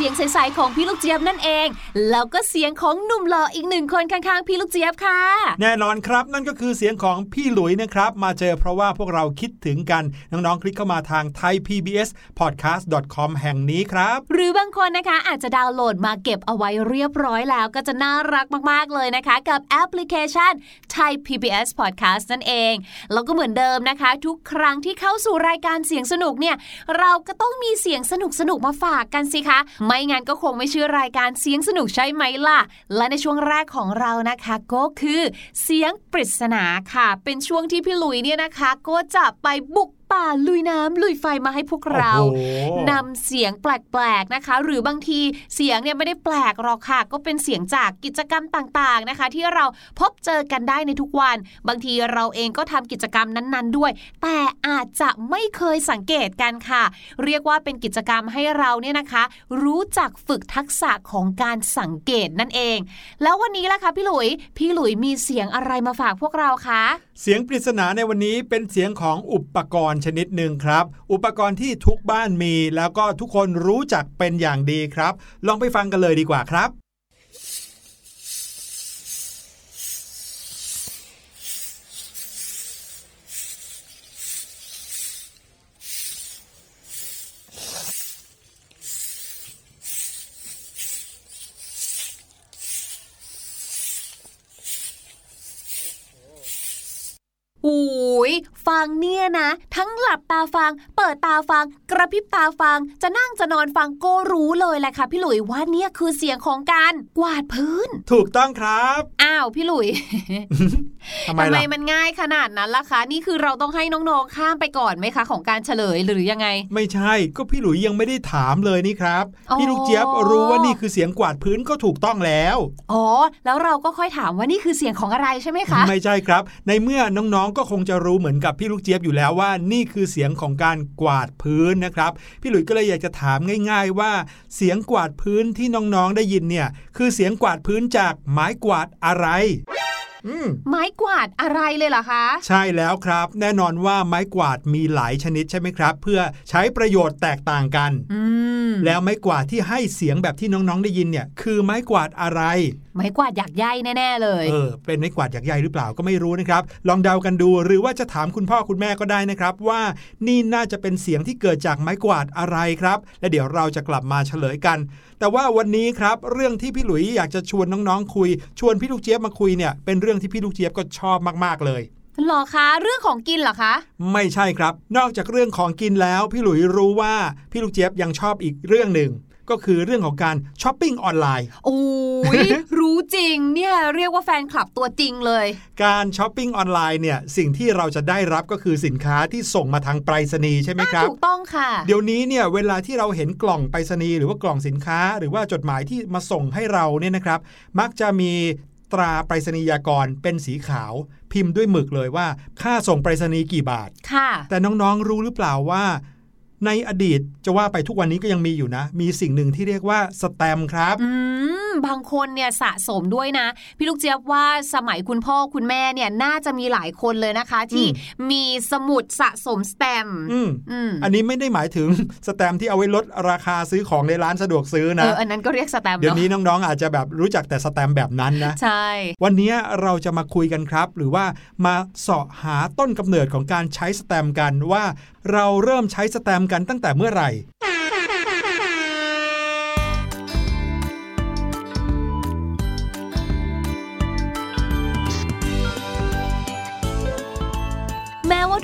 สียงใสๆของพี่ลูกเจี๊ยบนั่นเองแล้วก็เสียงของหนุ่มหล่ออีกหนึ่งคนข้างๆ พี่ลูกเจี๊ยบค่ะ แน่นอนครับ นั่นก็คือเสียงของพี่หลุยนะครับ มาเจอเพราะว่าพวกเราคิดถึงกัน น้องๆ คลิกเข้ามาทาง thaipbspodcast.com แห่งนี้ครับ หรือบางคนนะคะอาจจะดาวน์โหลดมาเก็บเอาไว้เรียบร้อยแล้วก็จะน่ารักมากๆเลยนะคะ กับแอปพลิเคชัน Thai PBS Podcast นั่นเองแล้วก็เหมือนเดิมนะคะ ทุกครั้งที่เข้าสู่รายการเสียงสนุกเนี่ยเราก็ต้องมีเสียงสนุกสนุกๆมาฝากกันสิคะ ไม่งั้นก็คงไม่ชื่อรายการเสียงสนุกใช่ไหมล่ะ และในช่วงแรกของเรานะคะก็คือเสียงปริศนาค่ะ เป็นช่วงที่พี่ลุยเนี่ยนะคะ ก็จะไปบุก ป่าลุยน้ำลุยไฟมาให้พวกเราโอ้โหนำเสียงแปลกๆนะคะ หรือบางทีเสียงเนี่ยไม่ได้แปลกหรอกค่ะ ก็เป็นเสียงจากกิจกรรมต่างๆนะคะ ที่เราพบเจอกันได้ในทุกวัน บางทีเราเองก็ทำกิจกรรมนั้นๆด้วย แต่อาจจะไม่เคยสังเกตกันค่ะ เรียกว่าเป็นกิจกรรมให้เราเนี่ยนะคะ รู้จักฝึกทักษะของการสังเกตนั่นเอง แล้ววันนี้ล่ะคะพี่หลุย พี่หลุยมีเสียงอะไรมาฝากพวกเราคะ เสียงปริศนาในวันนี้เป็นเสียงของอุปกรณ์ชนิดหนึ่งครับ อุปกรณ์ที่ทุกบ้านมีแล้วก็ทุกคนรู้จักเป็นอย่างดีครับ ลองไปฟังกันเลยดีกว่าครับ ฟังเนี่ยนะ ทั้งหลับตาฟัง เปิดตาฟัง กระพริบตาฟัง จะนั่งจะนอนฟังก็รู้เลยแหละค่ะพี่หลุยว่าเนี่ยคือเสียงของการกวาดพื้น ถูกต้องครับอ้าวพี่หลุยทำไมล่ะมันง่ายขนาดนั้นล่ะคะนี่คือเราต้องให้น้องๆข้ามไปก่อนไหมคะของการเฉลยหรือยังไง ไม่ใช่ก็พี่หลุยยังไม่ได้ถามเลยนี่ครับอ๋อพี่ลูกเจี๊ยบรู้ว่านี่คือเสียงกวาดพื้นก็ถูกต้องแล้วอ๋อแล้วเราก็ค่อยถามว่านี่คือเสียงของอะไรใช่ไหมคะ ไม่ใช่ครับ ในเมื่อน้องๆก็คงจะรู้เหมือนกับพี่ลูกเจี๊ยบอยู่แล้วว่า นี่คือเสียงของการกวาดพื้นนะครับ พี่หลุยส์ก็เลยอยากจะถามง่าย ๆ ว่าเสียงกวาดพื้นที่น้องๆได้ยินเนี่ยคือเสียงกวาดพื้นจากไม้กวาดอะไร ไม้กวาดอะไรเลยเหรอคะ ใช่แล้วครับ แน่นอนว่าไม้กวาดมีหลายชนิดใช่ไหมครับ เพื่อใช้ประโยชน์แตกต่างกันอืมแล้วไม้กวาดที่ให้เสียงแบบที่น้องๆได้ยินเนี่ย คือไม้กวาดอะไร ไม้กวาดอยากใยแน่ ๆ เลยเออเป็นไม้กวาดอยากใยหรือเปล่าก็ไม่รู้นะครับ ลองเดากันดูหรือว่าจะถามคุณพ่อคุณแม่ก็ได้นะครับ ว่านี่น่าจะเป็นเสียงที่เกิดจากไม้กวาดอะไรครับ และเดี๋ยวเราจะกลับมาเฉลยกัน แต่ว่าวันนี้ครับเรื่องที่พี่หลุยอยากจะชวนน้องๆคุย ชวนพี่ลูกเจี๊ยบมาคุยเนี่ยเป็นเรื่องที่พี่ลูกเจี๊ยบก็ชอบมากๆเลยหรอคะเรื่องของกินเหรอคะ ไม่ใช่ครับ นอกจากเรื่องของกินแล้ว พี่หลุยรู้ว่าพี่ลูกเจี๊ยบยังชอบอีกเรื่องหนึ่ง ก็คือเรื่องของการช้อปปิ้งออนไลน์ โอ้ยรู้จริงเนี่ยเรียกว่าแฟนคลับตัวจริงเลย การช้อปปิ้งออนไลน์เนี่ยสิ่งที่เราจะได้รับก็คือสินค้าที่ส่งมาทางไปรษณีย์ใช่ไหมครับ ถูกต้องค่ะ เดี๋ยวนี้เนี่ยเวลาที่เราเห็นกล่องไปรษณีย์หรือว่ากล่องสินค้า หรือว่าจดหมายที่มาส่งให้เราเนี่ยนะครับ มักจะมีตราไปรษณียากรเป็นสีขาว พิมพ์ด้วยหมึกเลยว่า ค่าส่งไปรษณีย์กี่บาท ค่ะ แต่น้องๆรู้หรือเปล่าว่า ในอดีตจะว่าไปทุกวันนี้ก็ยังมีอยู่นะ มีสิ่งหนึ่งที่เรียกว่าสแตมป์ครับอืมบางคนเนี่ยสะสมด้วยนะ พี่ลูกเจี๊ยบว่าสมัยคุณพ่อคุณแม่เนี่ยน่าจะมีหลายคนเลยนะคะ ที่มีสมุดสะสมสแตมป์อืมอืมอันนี้ไม่ได้หมายถึงสแตมป์ที่เอาไว้ลดราคาซื้อของในร้านสะดวกซื้อเอนะออันนั้นก็เรียกสแตมป์เดี๋ยวเนาะนี้น้องๆอาจจะแบบรู้จักแต่สแตมป์แบบนั้นนะใช่วันนี้เราจะมาคุยกันครับ หรือว่ามาเสาะหาต้นกำเนิดของการใช้สแตมป์กันว่าเราเริ่มใช้สแตมป์กันตั้งแต่เมื่อไหร่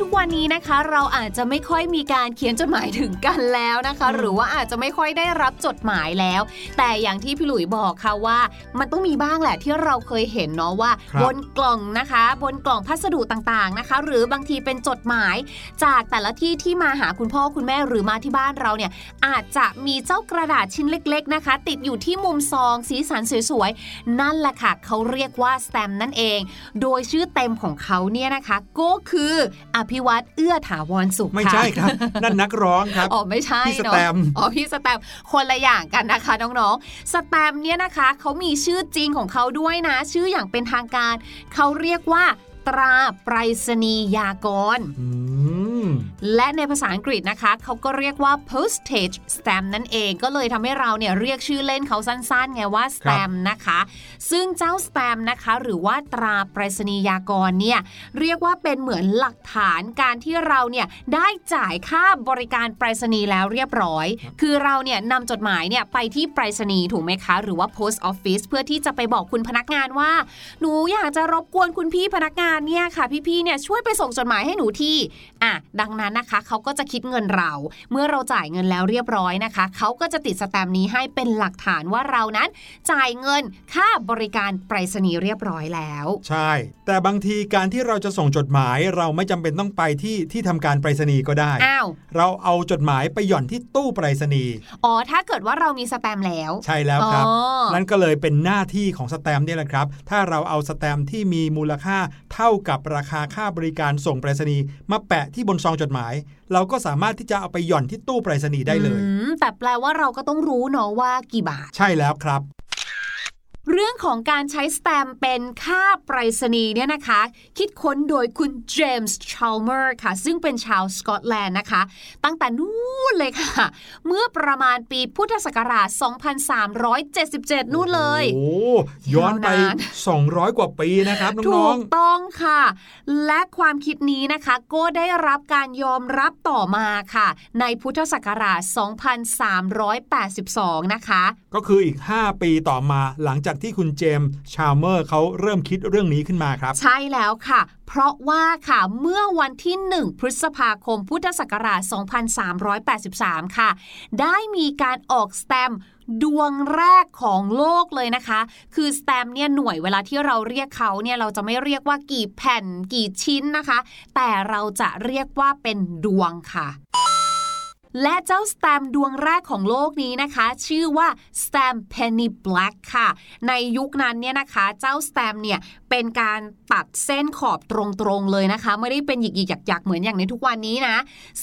ทุกวันนี้นะคะ เราอาจจะไม่ค่อยมีการเขียนจดหมายถึงกันแล้วนะคะ หรือว่าอาจจะไม่ค่อยได้รับจดหมายแล้ว แต่อย่างที่พี่หลุยบอกค่ะว่า มันต้องมีบ้างแหละที่เราเคยเห็นเนาะว่าครับบนกล่องนะคะ บนกล่องพัสดุต่างๆนะคะ หรือบางทีเป็นจดหมาย จากแต่ละที่ที่มาหาคุณพ่อคุณแม่หรือมาที่บ้านเราเนี่ยอาจจะมีเจ้ากระดาษชิ้นเล็ก ๆนะคะ ติดอยู่ที่มุมซอง สีสันสวยๆนั่นแหละค่ะเขาเรียกว่าสแตมป์นั่นเอง โดยชื่อเต็มของเขาเนี่ยนะคะก็คืออภิวัตเอื้อถาวรสุขไม่ค่ะใช่ครับ นั่นนักร้องครับอ๋อไม่ใช่พี่สเนาะแตมป์อ๋อพี่สแตมป์คนละอย่างกันนะคะน้องๆสแตมป์เนี่ยนะคะเขามีชื่อจริงของเขาด้วยนะ ชื่ออย่างเป็นทางการ เขาเรียกว่าตราไปรษณียากรอืม และในภาษาอังกฤษนะคะ เขาก็เรียกว่า postage stamp นั่นเองก็เลยทำให้เราเนี่ยเรียกชื่อเล่นเขาสั้นๆ ไงว่า stamp นะคะ ซึ่งเจ้า stamp นะคะ หรือว่าตราไปรษณียากรเนี่ยเรียกว่าเป็นเหมือนหลักฐานการที่เราเนี่ยได้จ่ายค่าบริการไปรษณีย์แล้วเรียบร้อย คือเราเนี่ยนำจดหมายเนี่ยไปที่ไปรษณีย์ถูกไหมคะ หรือว่า post office เพื่อที่จะไปบอกคุณพนักงานว่า หนูอยากจะรบกวนคุณพี่พนักงานเนี่ยค่ะ พี่ๆเนี่ยช่วยไปส่งจดหมายให้หนูที่ อะดังนั้นนะคะเขาก็จะคิดเงินเรา เมื่อเราจ่ายเงินแล้วเรียบร้อยนะคะเขาก็จะติดสแตมป์นี้ให้เป็นหลักฐานว่าเรานั้น จ่ายเงินค่าบริการไปรษณีย์เรียบร้อยแล้ว ใช่ แต่บางทีการที่เราจะส่งจดหมายเราไม่จำเป็นต้องไปที่ที่ทำการไปรษณีย์ก็ได้อ้าวเราเอาจดหมายไปหย่อนที่ตู้ไปรษณีย์อ๋อถ้าเกิดว่าเรามีสแตมป์แล้ว ใช่แล้วครับอ๋อนั่นก็เลยเป็นหน้าที่ของสแตมป์เนี่ยแหละครับ ถ้าเราเอาสแตมป์ที่มีมูลค่าเท่ากับราคาค่าบริการส่งไปรษณีย์มาแปะที่บนซองจดหมาย เราก็สามารถที่จะเอาไปหย่อนที่ตู้ไปรษณีย์ได้เลยอืมแต่แปลว่าเราก็ต้องรู้เนาะว่ากี่บาท ใช่แล้วครับ เรื่องของการใช้สแตมป์เป็นค่าไปรษณีย์เนี่ยนะคะ คิดค้นโดยคุณเจมส์ชาลเมอร์ค่ะ ซึ่งเป็นชาวสกอตแลนด์นะคะ ตั้งแต่นู้นเลยค่ะ เมื่อประมาณปีพุทธศักราช 2377 นู่นเลย โอ้ย้อนไปยาวนาน200 กว่าปีนะครับถูน้อกงต้องค่ะ และความคิดนี้นะคะ ก็ได้รับการยอมรับต่อมาค่ะ ในพุทธศักราช 2382 นะคะๆก็คืออีก 5 ปีต่อมาหลังจากที่คุณเจมส์ชาเมอร์เขาเริ่มคิดเรื่องนี้ขึ้นมาครับ ใช่แล้วค่ะ เพราะว่าค่ะเมื่อวันที่ 1 พฤษภาคมพุทธศักราช 2383 ค่ะ ได้มีการออกสแตมดวงแรกของโลกเลยนะคะ คือสแตมเนี่ยหน่วยเวลาที่เราเรียกเขาเนี่ยเราจะไม่เรียกว่ากี่แผ่นกี่ชิ้นนะคะ แต่เราจะเรียกว่าเป็นดวงค่ะ และเจ้าสแตมป์ดวงแรกของโลกนี้นะคะ ชื่อว่าสแตมป์ Penny Black ค่ะ ในยุคนั้นเนี่ยนะคะ เจ้าสแตมป์เนี่ยเป็นการตัดเส้นขอบตรงๆเลยนะคะ ไม่ได้เป็นหยิกๆหยักๆเหมือนอย่างในทุกวันนี้นะ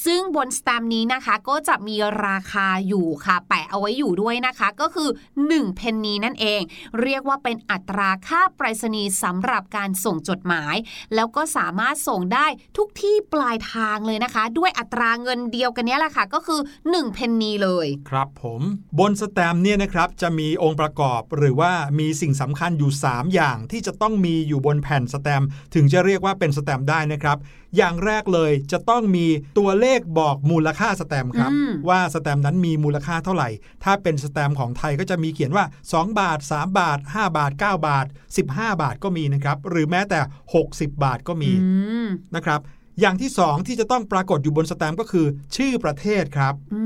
ซึ่งบนสแตมป์นี้นะคะก็จะมีราคาอยู่ค่ะ แปะเอาไว้อยู่ด้วยนะคะ ก็คือ 1 เพนนีนั่นเอง เรียกว่าเป็นอัตราค่าไปรษณีย์สำหรับการส่งจดหมาย แล้วก็สามารถส่งได้ทุกที่ปลายทางเลยนะคะ ด้วยอัตราเงินเดียวกันนี้แหละค่ะ ก็คือ 1 เพนนีเลย ครับผมบนสแตมป์เนี่ยนะครับจะมีองค์ประกอบหรือว่ามีสิ่งสำคัญอยู่ 3 อย่างที่จะต้องมีอยู่บนแผ่นสแตมป์ถึงจะเรียกว่าเป็นสแตมป์ได้นะครับ อย่างแรกเลยจะต้องมีตัวเลขบอกมูลค่าสแตมป์ครับอืมว่าสแตมป์นั้นมีมูลค่าเท่าไหร่ ถ้าเป็นสแตมป์ของไทยก็จะมีเขียนว่า 2 บาท 3 บาท 5 บาท 9 บาท 15 บาทก็มีนะครับ หรือแม้แต่ 60 บาทก็มีอืมนะครับ อย่างที่สองที่จะต้องปรากฏอยู่บนสแตมป์ก็คือ ชื่อประเทศครับอื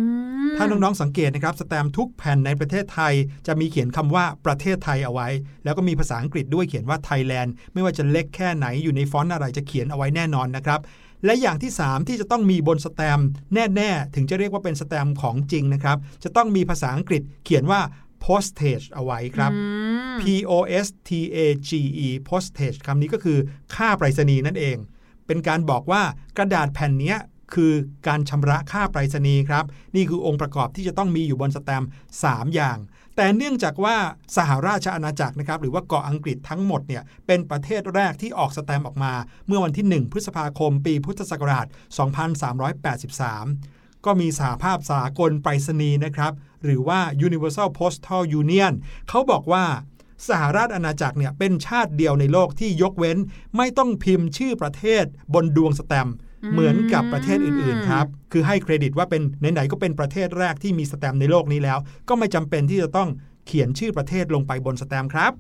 มถ้าน้องๆสังเกตนะครับสแตมป์ทุกแผ่นในประเทศไทย จะมีเขียนคำว่าประเทศไทยเอาไว้ แล้วก็มีภาษาอังกฤษด้วยเขียนว่าไทยแลนด์ไม่ว่าจะเล็กแค่ไหนอยู่ในฟอนต์อะไรจะเขียนเอาไว้แน่นอนนะครับและอย่างที่ 3 ที่จะต้องมีบนสแตมป์แน่ๆ ถึงจะเรียกว่าเป็นสแตมป์ของจริงนะครับ จะต้องมีภาษาอังกฤษเขียนว่า postage เอาไว้ครับอืม P O S T A G E postage คำนี้ก็คือค่าไปรษณีย์นั่นเอง เป็นการบอกว่ากระดาษแผ่นนี้คือการชำระค่าไปรษณีย์ครับ นี่คือองค์ประกอบที่จะต้องมีอยู่บนสแตมป์3อย่าง แต่เนื่องจากว่าสหราชอาณาจักรนะครับหรือว่าเกาะอังกฤษทั้งหมดเนี่ยเป็นประเทศแรกที่ออกสแตมป์ออกมา เมื่อวันที่ 1 พฤษภาคม ปีพุทธศักราช 2383 ก็มีสหภาพสากลไปรษณีย์นะครับ หรือว่า Universal Postal Union เขาบอกว่า สหราชอาณาจักรเนี่ยเป็นชาติเดียวในโลกที่ยกเว้น ไม่ต้องพิมพ์ชื่อประเทศบนดวงสแตมป์เหมือนกับประเทศอื่นๆครับ คือให้เครดิตว่าเป็นไหนๆก็เป็นประเทศแรกที่มีสแตมป์ในโลกนี้แล้ว ก็ไม่จำเป็นที่จะต้องเขียนชื่อประเทศลงไปบนสแตมป์ครับ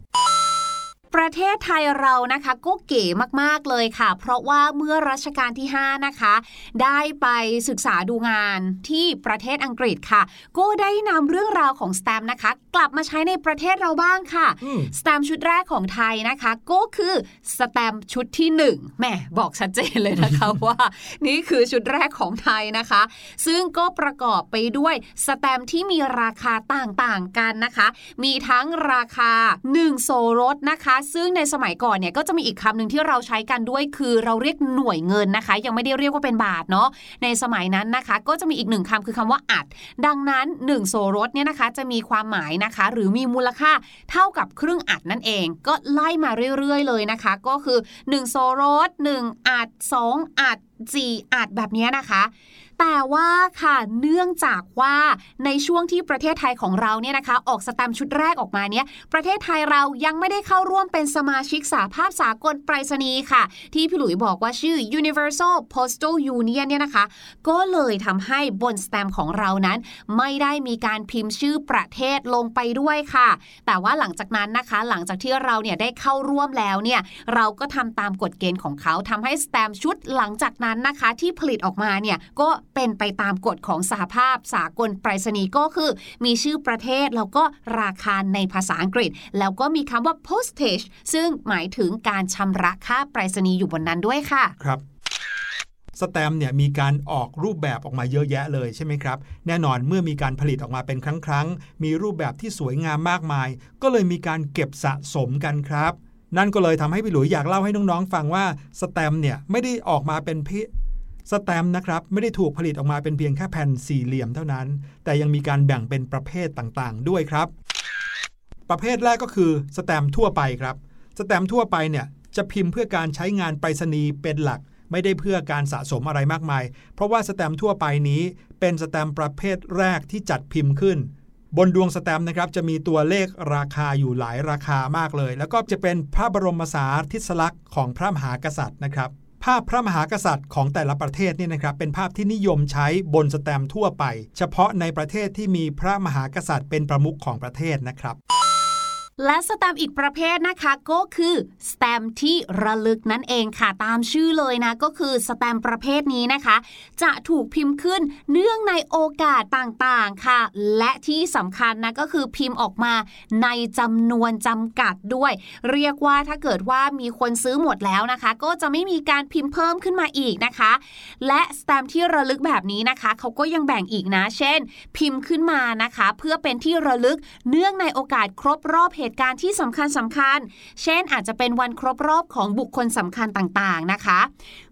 ประเทศไทยเรานะคะก็เก๋มากๆเลยค่ะ เพราะว่าเมื่อรัชกาลที่ 5 นะคะ ได้ไปศึกษาดูงานที่ประเทศอังกฤษค่ะ ก็ได้นำเรื่องราวของสแตมป์นะคะ กลับมาใช้ในประเทศเราบ้างค่ะอืมสแตมป์ชุดแรกของไทยนะคะ ก็คือสแตมป์ชุดที่1แหมบอกชัดเจนเลยนะคะว่า นี่คือชุดแรกของไทยนะคะ ซึ่งก็ประกอบไปด้วยสแตมป์ที่มีราคาต่างๆกันนะคะ มีทั้งราคา1โซรสนะคะซึ่งในสมัยก่อนเนี่ยก็จะมีอีกคำหนึ่งที่เราใช้กันด้วย คือเราเรียกหน่วยเงินนะคะ ยังไม่ได้เรียกว่าเป็นบาทเนาะในสมัยนั้นนะคะ ก็จะมีอีกหนึ่งคำคือคำว่าอัด ดังนั้น 1 โซรสเนี่ยนะคะ จะมีความหมายนะคะ หรือมีมูลค่าเท่ากับครึ่งอัดนั่นเอง ก็ไล่มาเรื่อยๆ เลยนะคะ ก็คือ 1 โซรส1อัด2อัดจีอัดแบบนี้นะคะ แต่ว่าค่ะเนื่องจากว่าในช่วงที่ประเทศไทยของเราเนี่ยนะคะ ออกสแตมชุดแรกออกมาเนี่ยประเทศไทยเรายังไม่ได้เข้าร่วมเป็นสมาชิกสหภาพสากลไปรษณีย์ค่ะ ที่พี่หลุยบอกว่าชื่อ Universal Postal Union เนี่ยนะคะ ก็เลยทำให้บนสแตมของเรานั้น ไม่ได้มีการพิมพ์ชื่อประเทศลงไปด้วยค่ะ แต่ว่าหลังจากนั้นนะคะ หลังจากที่เราเนี่ยได้เข้าร่วมแล้วเนี่ยเราก็ทำตามกฎเกณฑ์ของเขาทำให้สแตมชุดหลังจากนั้นนะคะ ที่ผลิตออกมาเนี่ยก็เป็นไปตามกฎของสหภาพสากลไปรษณีย์ก็คือ มีชื่อประเทศแล้วก็ราคาในภาษาอังกฤษ แล้วก็มีคำว่า postage ซึ่งหมายถึงการชำระค่าไปรษณีย์อยู่บนนั้นด้วยค่ะ ครับสแตมเนี่ยมีการออกรูปแบบออกมาเยอะแยะเลยใช่ไหมครับ แน่นอนเมื่อมีการผลิตออกมาเป็นครั้งๆมีรูปแบบที่สวยงามมากมาย ก็เลยมีการเก็บสะสมกันครับ นั่นก็เลยทำให้พี่หลุยอยากเล่าให้น้องๆ ฟังว่าสแตมป์เนี่ยไม่ได้ออกมาเป็นพิ สแตมป์นะครับไม่ได้ถูกผลิตออกมาเป็นเพียงแค่แผ่นสี่เหลี่ยมเท่านั้น แต่ยังมีการแบ่งเป็นประเภทต่างๆ ด้วยครับ ประเภทแรกก็คือสแตมป์ทั่วไปครับ สแตมป์ทั่วไปเนี่ยจะพิมพ์เพื่อการใช้งานไปรษณีย์เป็นหลัก ไม่ได้เพื่อการสะสมอะไรมากมาย เพราะว่าสแตมป์ทั่วไปนี้ เป็นสแตมป์ประเภทแรกที่จัดพิมพ์ขึ้น บนดวงสแตมป์นะครับจะมีตัวเลขราคาอยู่หลายราคามากเลย แล้วก็จะเป็นพระบรมสารีริสลักษณ์ของพระมหากษัตริย์นะครับาพพระมหากษัตริย์ของแต่ละประเทศเนี่ยนะครับเป็นภาพที่นิยมใช้บนสแตมทั่วไป เฉพาะในประเทศที่มีพระมหากษัตริย์เป็นประมุขของประเทศนะครับ และสแตมป์อีกประเภทนะคะก็คือสแตมป์ที่ระลึกนั่นเองค่ะตามชื่อเลยนะก็คือสแตมป์ประเภทนี้นะคะ จะถูกพิมพ์ขึ้นเนื่องในโอกาสต่างๆค่ะ และที่สำคัญนะก็คือพิมพ์ออกมาในจำนวนจำกัดด้วย เรียกว่าถ้าเกิดว่ามีคนซื้อหมดแล้วนะคะ ก็จะไม่มีการพิมพ์เพิ่มขึ้นมาอีกนะคะ และสแตมป์ที่ระลึกแบบนี้นะคะเขาก็ยังแบ่งอีกนะ เช่น พิมพ์ขึ้นมานะคะ เพื่อเป็นที่ระลึกเนื่องในโอกาสครบรอบเหตุการณ์ที่สำคัญสำคัญ เช่นอาจจะเป็นวันครบรอบของบุคคลสำคัญต่างๆนะคะ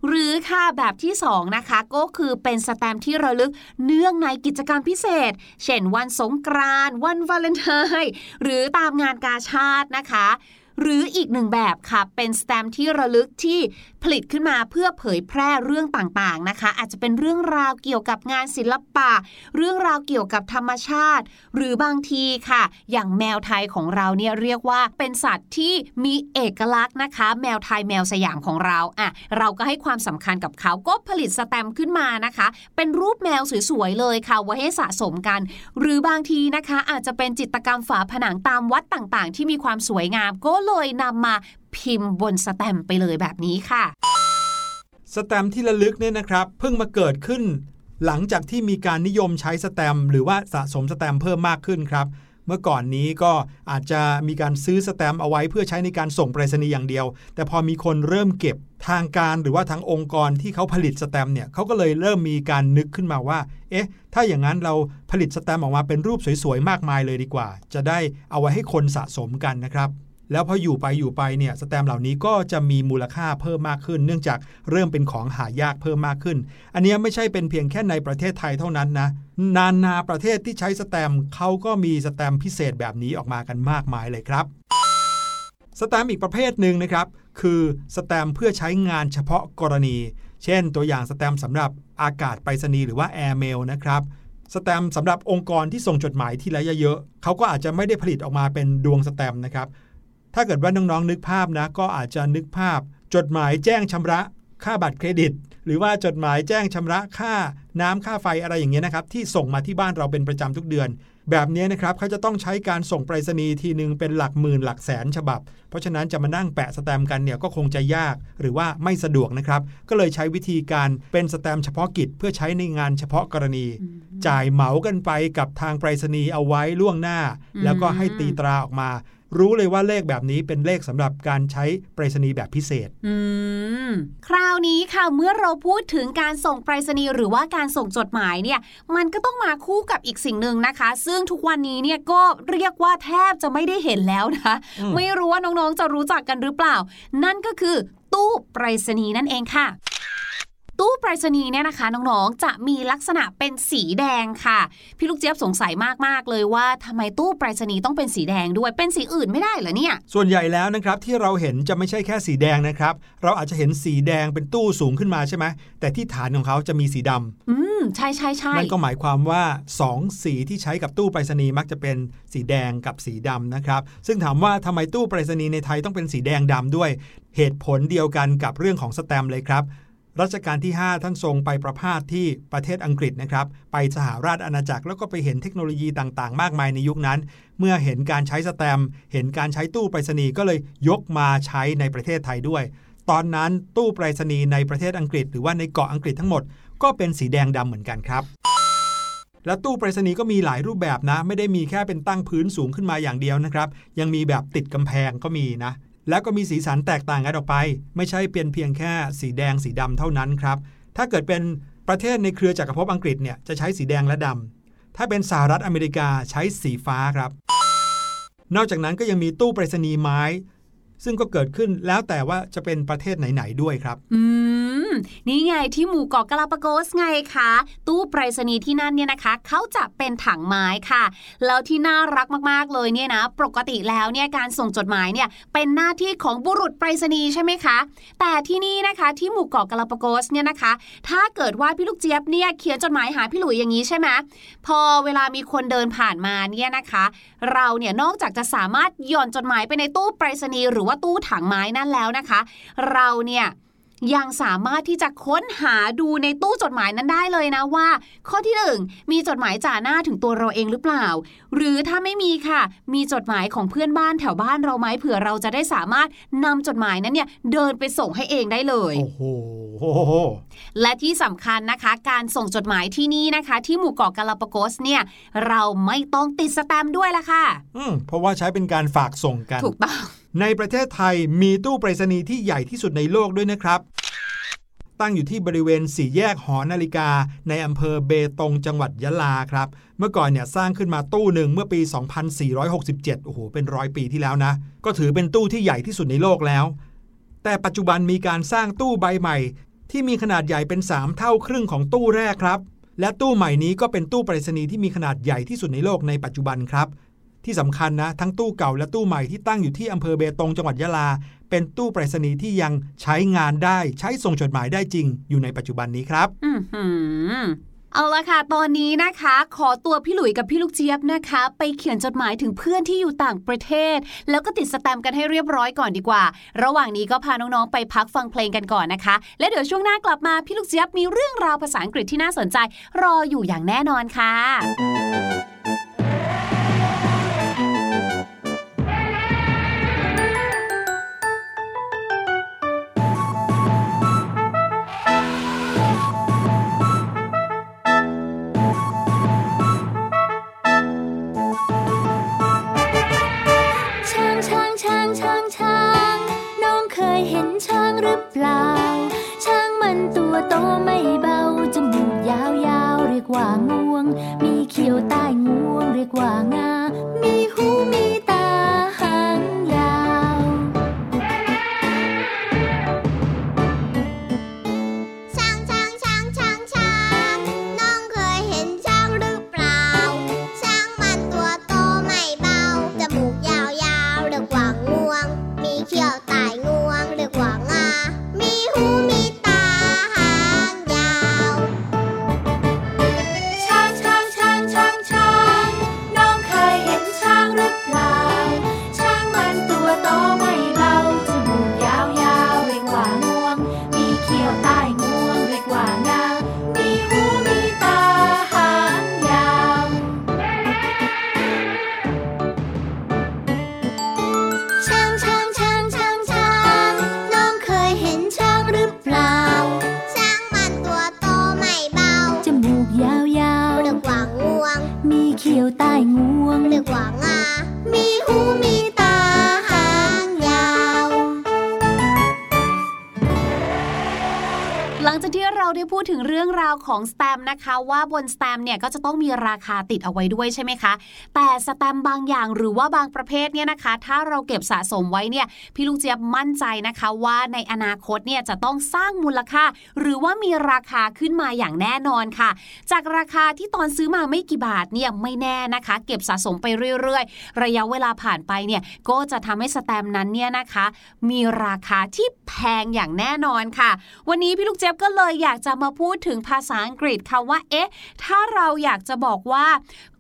หรือค่ะแบบที่ 2 นะคะ ก็คือเป็นสแตมที่ระลึกเนื่องในกิจกรรมพิเศษ เช่น วันสงกรานต์วันวาเลนไทน์หรือตามงานกาชาตินะคะหรืออีกหนึ่งแบบค่ะ เป็นสแตมที่ระลึกที่ผลิตขึ้นมาเพื่อเผยแพร่เรื่องต่างๆนะคะ อาจจะเป็นเรื่องราวเกี่ยวกับงานศิลปะ เรื่องราวเกี่ยวกับธรรมชาติ หรือบางทีค่ะ อย่างแมวไทยของเราเนี่ยเรียกว่าเป็นสัตว์ที่มีเอกลักษณ์นะคะ แมวไทยแมวสยามของเราอะเราก็ให้ความสำคัญกับเขาก็ผลิตสแตมป์ขึ้นมานะคะ เป็นรูปแมวสวยๆเลยค่ะไว้ให้สะสมกัน หรือบางทีนะคะ อาจจะเป็นจิตรกรรมฝาผนังตามวัดต่างๆ ที่มีความสวยงามก็เลยนำมา พิมพ์บนสแตมป์ไปเลยแบบนี้ค่ะ สแตมป์ที่ระลึกเนี่ยนะครับเพิ่งมาเกิดขึ้น หลังจากที่มีการนิยมใช้สแตมป์หรือว่าสะสมสแตมป์เพิ่มมากขึ้นครับเมื่อก่อนนี้ก็อาจจะมีการซื้อสแตมป์เอาไว้เพื่อใช้ในการส่งไปรษณีย์อย่างเดียว แต่พอมีคนเริ่มเก็บทางการหรือว่าทางองค์กรที่เขาผลิตสแตมป์เนี่ยเขาก็เลยเริ่มมีการนึกขึ้นมาว่า เอ๊ะ ถ้าอย่างนั้นเราผลิตสแตมป์ออกมาเป็นรูปสวยๆ มากมายเลยดีกว่า จะได้เอาไว้ให้คนสะสมกันนะครับ แล้วพออยู่ไปอยู่ไปเนี่ยสแตม์เหล่านี้ก็จะมีมูลค่าเพิ่มมากขึ้น เนื่องจากเริ่มเป็นของหายากเพิ่มมากขึ้น อันนี้ไม่ใช่เป็นเพียงแค่ในประเทศไทยเท่านั้นนะนานาประเทศที่ใช้สแตม์เขาก็มีสแตม์พิเศษแบบนี้ออกมากันมากมายเลยครับสแตมป์อีกประเภทหนึ่งนะครับคือสแตมป์เพื่อใช้งานเฉพาะกรณี เช่น ตัวอย่างสแตมป์สำหรับอากาศไปรษณีย์หรือว่า airmail นะครับสแตมป์สำหรับองค์กรที่ส่งจดหมายที่ระยะเยอะเขาก็อาจจะไม่ได้ผลิตออกมาเป็นดวงสแตมป์นะครับ ถ้าเกิดว่าน้องๆนึกภาพนะ ก็อาจจะนึกภาพ จดหมายแจ้งชำระค่าบัตรเครดิต หรือว่าจดหมายแจ้งชำระค่าน้ำค่าไฟอะไรอย่างเงี้ยนะครับ ที่ส่งมาที่บ้านเราเป็นประจำทุกเดือน แบบนี้นะครับเขาจะต้องใช้การส่งไปรษณีย์ทีหนึ่งเป็นหลักหมื่นหลักแสนฉบับ เพราะฉะนั้นจะมานั่งแปะสแตมป์กันเนี่ยก็คงจะยากหรือว่าไม่สะดวกนะครับ ก็เลยใช้วิธีการเป็นสแตมป์เฉพาะกิจ เพื่อใช้ในงานเฉพาะกรณี จ่ายเหมากันไปกับทางไปรษณีย์เอาไว้ล่วงหน้า แล้วก็ให้ตีตราออกมา รู้เลยว่าเลขแบบนี้เป็นเลขสำหรับการใช้ไปรษณีย์แบบพิเศษ อืม คราวนี้ค่ะเมื่อเราพูดถึงการส่งไปรษณีย์หรือว่าการส่งจดหมายเนี่ย มันก็ต้องมาคู่กับอีกสิ่งหนึ่งนะคะ ซึ่งทุกวันนี้เนี่ยก็เรียกว่าแทบจะไม่ได้เห็นแล้วนะอืมไม่รู้ว่าน้องๆจะรู้จักกันหรือเปล่า นั่นก็คือตู้ไปรษณีย์นั่นเองค่ะ ตู้ไปรษณีย์เนี่ยนะคะน้องๆ จะมีลักษณะเป็นสีแดงค่ะ พี่ลูกเจี๊ยบสงสัยมากๆเลยว่าทำไมตู้ไปรษณีย์ต้องเป็นสีแดงด้วยเป็นสีอื่นไม่ได้เหรอเนี่ย ส่วนใหญ่แล้วนะครับที่เราเห็นจะไม่ใช่แค่สีแดงนะครับ เราอาจจะเห็นสีแดงเป็นตู้สูงขึ้นมาใช่ไหมแต่ที่ฐานของเขาจะมีสีดำอืมใช่ใช่ใช่นั่นก็หมายความว่า 2 สีที่ใช้กับตู้ไปรษณีย์มักจะเป็นสีแดงกับสีดำนะครับ ซึ่งถามว่าทำไมตู้ไปรษณีย์ในไทยต้องเป็นสีแดงดำด้วย เหตุผลเดียวกันกับเรื่องของสแตมป์เลยครับ รัชกาลที่ 5 ท่านทรงไปประพาสที่ประเทศอังกฤษนะครับ ไปสหราชอาณาจักรแล้วก็ไปเห็นเทคโนโลยีต่างๆ มากมายในยุคนั้น เมื่อเห็นการใช้สแตมป์เห็นการใช้ตู้ไปรษณีย์ก็เลยยกมาใช้ในประเทศไทยด้วย ตอนนั้นตู้ไปรษณีย์ในประเทศอังกฤษ หรือว่าในเกาะอังกฤษทั้งหมด ก็เป็นสีแดงดำเหมือนกันครับแล้วตู้ไปรษณีย์ก็มีหลายรูปแบบนะ ไม่ได้มีแค่เป็นตั้งพื้นสูงขึ้นมาอย่างเดียวนะครับ ยังมีแบบติดกำแพงก็มีนะ แล้วก็มีสีสันแตกต่างกันออกไป ไม่ใช่เป็นเพียงแค่สีแดงสีดำเท่านั้นครับ ถ้าเกิดเป็นประเทศในเครือจักรภพอังกฤษเนี่ยจะใช้สีแดงและดำถ้าเป็นสหรัฐอเมริกาใช้สีฟ้าครับ นอกจากนั้นก็ยังมีตู้ไปรษณีย์ไม้ ซึ่งก็เกิดขึ้นแล้วแต่ว่าจะเป็นประเทศไหนๆด้วยครับ อืม นี่ไงที่หมู่เกาะกาลาปาโกสไงคะตู้ไปรษณีย์ที่นั่นเนี่ยนะคะเขาจะเป็นถังไม้ค่ะ แล้วที่น่ารักมากๆเลยเนี่ยนะ ปกติแล้วเนี่ยการส่งจดหมายเนี่ยเป็นหน้าที่ของบุรุษไปรษณีย์ใช่ไหมคะ แต่ที่นี่นะคะที่หมู่เกาะกาลาปาโกสเนี่ยนะคะ ถ้าเกิดว่าพี่ลูกเจี๊ยบเนี่ยเขียนจดหมายหาพี่หลุยอย่างนี้ใช่ไหมพอเวลามีคนเดินผ่านมาเนี่ยนะคะ เราเนี่ยนอกจากจะสามารถหย่อนจดหมายไปในตู้ไปรษณีย์หรือว่าตู้ถังไม้นั่นแล้วนะคะ เราเนี่ย ยังสามารถที่จะค้นหาดูในตู้จดหมายนั้นได้เลยนะว่า ข้อที่หนึ่งมีจดหมายจ่าหน้าถึงตัวเราเองหรือเปล่า หรือถ้าไม่มีค่ะ มีจดหมายของเพื่อนบ้านแถวบ้านเราไหมเผื่อเราจะได้สามารถนำจดหมายนั้นเนี่ยเดินไปส่งให้เองได้เลยโอ้โหและที่สำคัญนะคะ การส่งจดหมายที่นี่นะคะ ที่หมู่เกาะกาลาปาโกสเนี่ย เราไม่ต้องติดสแตมป์ด้วยละค่ะ อืมเพราะว่าใช้เป็นการฝากส่งกันถูกต้อง ในประเทศไทยมีตู้ไปรษณีย์ที่ใหญ่ที่สุดในโลกด้วยนะครับ ตั้งอยู่ที่บริเวณสี่แยกหอนาฬิกา ในอำเภอเบตงจังหวัดยะลาครับ เมื่อก่อนเนี่ยสร้างขึ้นมาตู้หนึ่งเมื่อปี 2467 โอ้โห เป็นร้อยปีที่แล้วนะ ก็ถือเป็นตู้ที่ใหญ่ที่สุดในโลกแล้ว แต่ปัจจุบันมีการสร้างตู้ใบใหม่ ที่มีขนาดใหญ่เป็น 3 เท่าครึ่งของตู้แรกครับ และตู้ใหม่นี้ก็เป็นตู้ไปรษณีย์ที่มีขนาดใหญ่ที่สุดในโลกในปัจจุบันครับ ที่สำคัญนะ ทั้งตู้เก่าและตู้ใหม่ที่ตั้งอยู่ที่อำเภอเบตงจังหวัดยะลา เป็นตู้ไปรษณีย์ที่ยังใช้งานได้ใช้ส่งจดหมายได้จริง อยู่ในปัจจุบันนี้ครับอือหือเอาละค่ะ ตอนนี้นะคะ ขอตัวพี่หลุยกับพี่ลูกเจี๊ยบนะคะ ไปเขียนจดหมายถึงเพื่อนที่อยู่ต่างประเทศ แล้วก็ติดสแตมป์กันให้เรียบร้อยก่อนดีกว่า ระหว่างนี้ก็พาน้องๆไปพักฟังเพลงกันก่อนนะคะ และเดี๋ยวช่วงหน้ากลับมาพี่ลูกเจี๊ยบมีเรื่องราวภาษาอังกฤษที่น่าสนใจ รออยู่อย่างแน่นอนค่ะ หลังจากที่เราได้พูดถึงเรื่องราวของสแตมนะคะ ว่าบนสแตมเนี่ยก็จะต้องมีราคาติดเอาไว้ด้วยใช่ไหมคะ แต่สแตมบางอย่างหรือว่าบางประเภทเนี่ยนะคะ ถ้าเราเก็บสะสมไว้เนี่ยพี่ลูกเจี๊ยบมั่นใจนะคะว่าในอนาคตเนี่ยจะต้องสร้างมูลค่า หรือว่ามีราคาขึ้นมาอย่างแน่นอนค่ะ จากราคาที่ตอนซื้อมาไม่กี่บาทเนี่ยไม่แน่นะคะ เก็บสะสมไปเรื่อยๆ ระยะเวลาผ่านไปเนี่ยก็จะทำให้สแตมนั้นเนี่ยนะคะ มีราคาที่แพงอย่างแน่นอนค่ะ วันนี้พี่ลูกเจี๊ยบก็เลยอยากจะมาพูดถึงภาษาอังกฤษค่ะว่า เอ๊ะ ถ้าเราอยากจะบอกว่า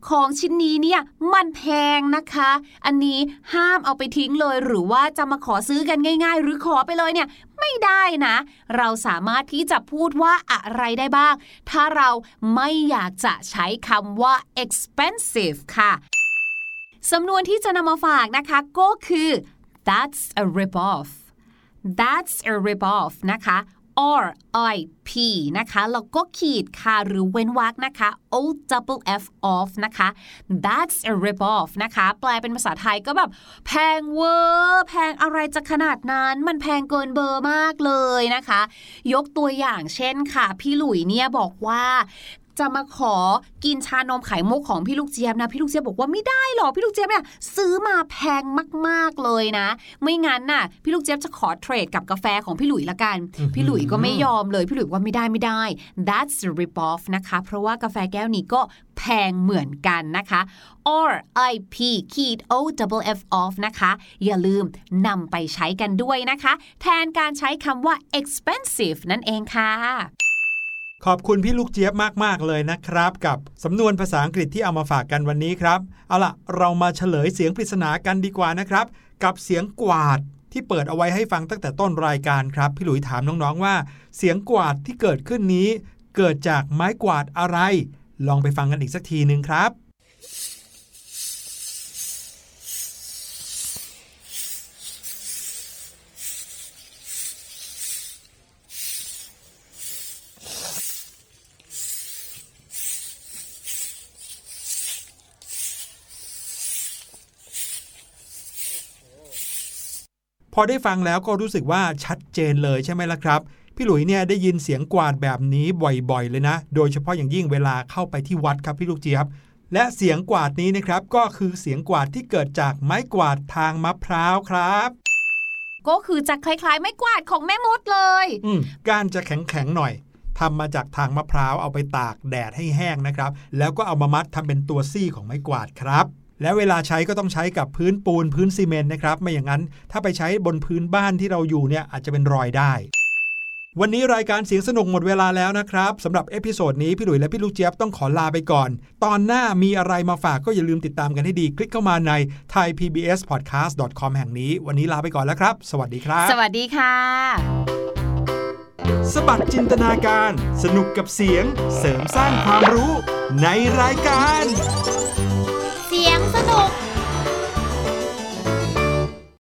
ของชิ้นนี้เนี่ยมันแพงนะคะ อันนี้ห้ามเอาไปทิ้งเลยหรือว่าจะมาขอซื้อกันง่าย ๆ หรือขอไปเลยเนี่ยไม่ได้นะ เราสามารถที่จะพูดว่าอะไรได้บ้าง ถ้าเราไม่อยากจะใช้คำว่า expensive ค่ะ สำนวนที่จะนำมาฝากนะคะก็คือ that's a rip off that's a rip off นะคะ R.I.P. นะคะแล้วก็ขีดค่ะหรือเว้นวรรคนะคะ O double F off นะคะ that's a rip off นะคะ แปลเป็นภาษาไทยก็แบบ แพงเวอร์แพงอะไรจะขนาดนั้น มันแพงเกินเบอร์มากเลยนะคะ ยกตัวอย่างเช่นค่ะ พี่หลุยเนี่ยบอกว่า จะมาขอกินชานมไข่มุกของพี่ลูกเจี๊ยบนะ พี่ลูกเจี๊ยบบอกว่าไม่ได้หรอกพี่ลูกเจี๊ยบเนี่ยซื้อมาแพงมาก ๆเลยนะ ไม่งั้นน่ะ พี่ลูกเจี๊ยบจะขอเทรดกับกาแฟของพี่หลุยละกันอื้อหือพี่หลุยก็ไม่ยอมเลย พี่หลุยว่าไม่ได้ไม่ได้ that's a rip off นะคะ เพราะว่ากาแฟแก้วนี้ก็แพงเหมือนกันนะคะ or IP ขีด O double F off นะคะ อย่าลืมนำไปใช้กันด้วยนะคะ แทนการใช้คำว่า expensive นั่นเองค่ะ ขอบคุณพี่ลูกเจี๊ยบมากๆเลยนะครับ กับสำนวนภาษาอังกฤษที่เอามาฝากกันวันนี้ครับ เอาล่ะ เรามาเฉลยเสียงปริศนากันดีกว่านะครับ กับเสียงกวาดที่เปิดเอาไว้ให้ฟังตั้งแต่ต้นรายการครับ พี่หลุยถามน้องๆว่า เสียงกวาดที่เกิดขึ้นนี้ เกิดจากไม้กวาดอะไร ลองไปฟังกันอีกสักทีหนึ่งครับ พอได้ฟังแล้วก็รู้สึกว่าชัดเจนเลยใช่ไหมล่ะครับ พี่หลุยเนี่ยได้ยินเสียงกวาดแบบนี้บ่อยๆเลยนะ โดยเฉพาะอย่างยิ่งเวลาเข้าไปที่วัดครับพี่ลูกเจี๊ยบ และเสียงกวาดนี้นะครับก็คือเสียงกวาดที่เกิดจากไม้กวาดทางมะพร้าวครับก็คือจะคล้ายๆ ไม่กวาดของแม่มดเลยอืมก้านจะแข็งๆหน่อยทำมาจากทางมะพร้าวเอาไปตากแดดให้แห้งนะครับ แล้วก็เอามามัดทำเป็นตัวซี่ของไม้กวาดครับ และเวลาใช้ก็ต้องใช้กับพื้นปูนพื้นซีเมนต์นะครับ ไม่อย่างนั้นถ้าไปใช้บนพื้นบ้านที่เราอยู่เนี่ยอาจจะเป็นรอยได้ วันนี้รายการเสียงสนุกหมดเวลาแล้วนะครับสำหรับ episode นี้พี่หลุยและพี่ลูกเจี๊ยบต้องขอลาไปก่อน ตอนหน้ามีอะไรมาฝากก็อย่าลืมติดตามกันให้ดี คลิกเข้ามาใน thaipbspodcast.com แห่งนี้ วันนี้ลาไปก่อนแล้วครับ สวัสดีครับ สวัสดีค่ะ สะบัดจินตนาการ สนุกกับเสียง เสริมสร้างความรู้ในรายการ 外